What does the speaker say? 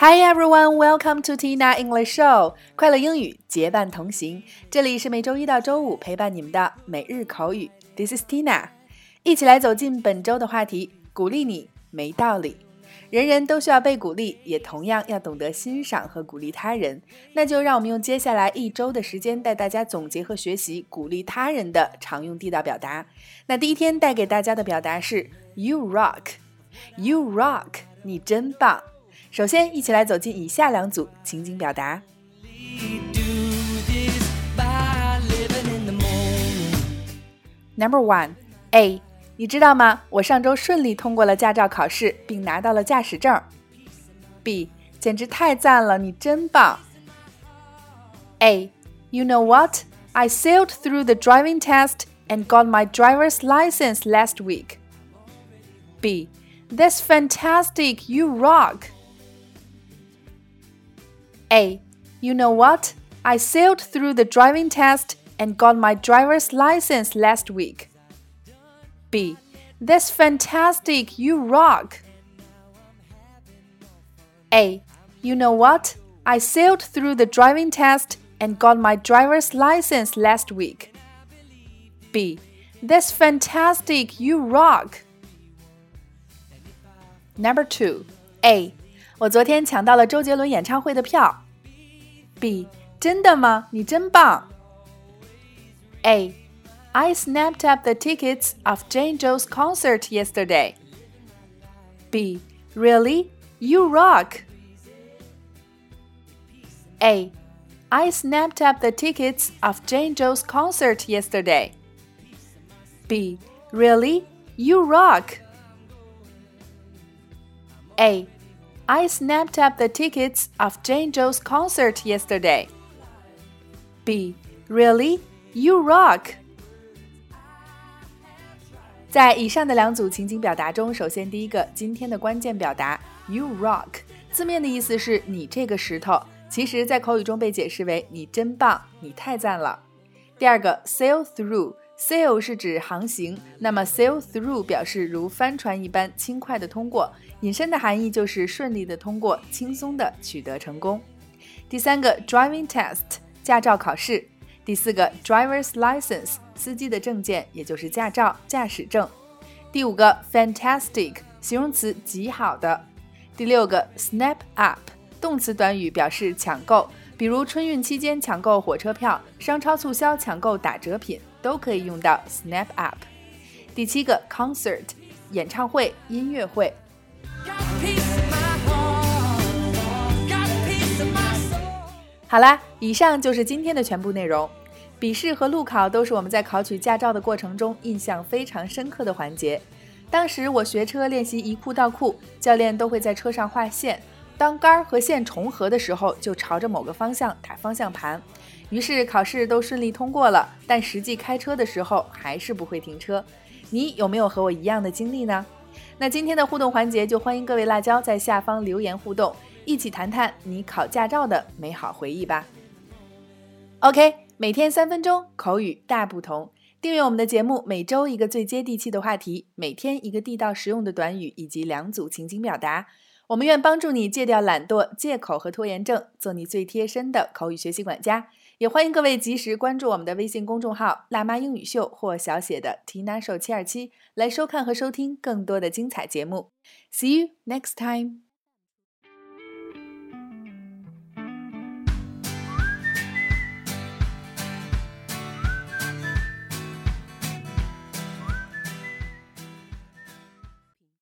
Hi everyone, welcome to Tina English Show。快乐英语结伴同行，这里是每周一到周五陪伴你们的每日口语。This is Tina，一起来走进本周的话题：鼓励你没道理。人人都需要被鼓励，也同样要懂得欣赏和鼓励他人。那就让我们用接下来一周的时间，带大家总结和学习鼓励他人的常用地道表达。那第一天带给大家的表达是 “You rock”，“You rock”，你真棒。首先，一起来走进以下两组情景表达。Number one, A，你知道吗？我上周顺利通过了驾照考试，并拿到了驾驶证。B，简直太赞了，你真棒。A, you know what? I sailed through the driving test and got my driver's license last week. B, that's fantastic, you rock. A. You know what? I sailed through the driving test and got my driver's license last week. B. That's fantastic, you rock. A. You know what? I sailed through the driving test and got my driver's license last week. B. That's fantastic, you rock. Number 2. A. 我昨天抢到了周杰伦演唱会的票。B，真的吗？你真棒。A，I snapped up the tickets of Jane Joe's concert yesterday. B, really? You rock. A, I snapped up the tickets of Jane Joe's concert yesterday. B, really? You rock. A, I snapped up the tickets of Jane Joe's concert yesterday. B. Really? You rock! 在以上的两组情景表达中，首先第一个今天的关键表达 “you rock”，字面的意思是你这个石头，其实在口语中被解释为你真棒，你太赞了。第二个 “sail through”。Sail 是指航行，那么 sail through 表示如帆船一般轻快的通过，引申的含义就是顺利的通过，轻松的取得成功。第三个 driving test 驾照考试，第四个 driver's license 司机的证件，也就是驾照驾驶证。第五个 fantastic 形容词极好的。第六个 snap up 动词短语表示抢购，比如春运期间抢购火车票，商超促销抢购打折品。都可以用到 snap up。第七个 concert 演唱会、音乐会。好啦，以上就是今天的全部内容。笔试和路考都是我们在考取驾照的过程中印象非常深刻的环节。当时我学车练习一库到库，教练都会在车上画线，当杆儿和线重合的时候，就朝着某个方向打方向盘。于是考试都顺利通过了，但实际开车的时候还是不会停车。你有没有和我一样的经历呢？那今天的互动环节就欢迎各位辣椒在下方留言互动，一起谈谈你考驾照的美好回忆吧。OK，每天三分钟口语大不同，订阅我们的节目，每周一个最接地气的话题，每天一个地道实用的短语以及两组情景表达。我们愿帮助你戒掉懒惰、借口和拖延症，做你最贴身的口语学习管家。也欢迎各位及时关注我们的微信公众号“辣妈英语秀”或小写的 “Tina 手七二七”，来收看和收听更多的精彩节目。See you next time.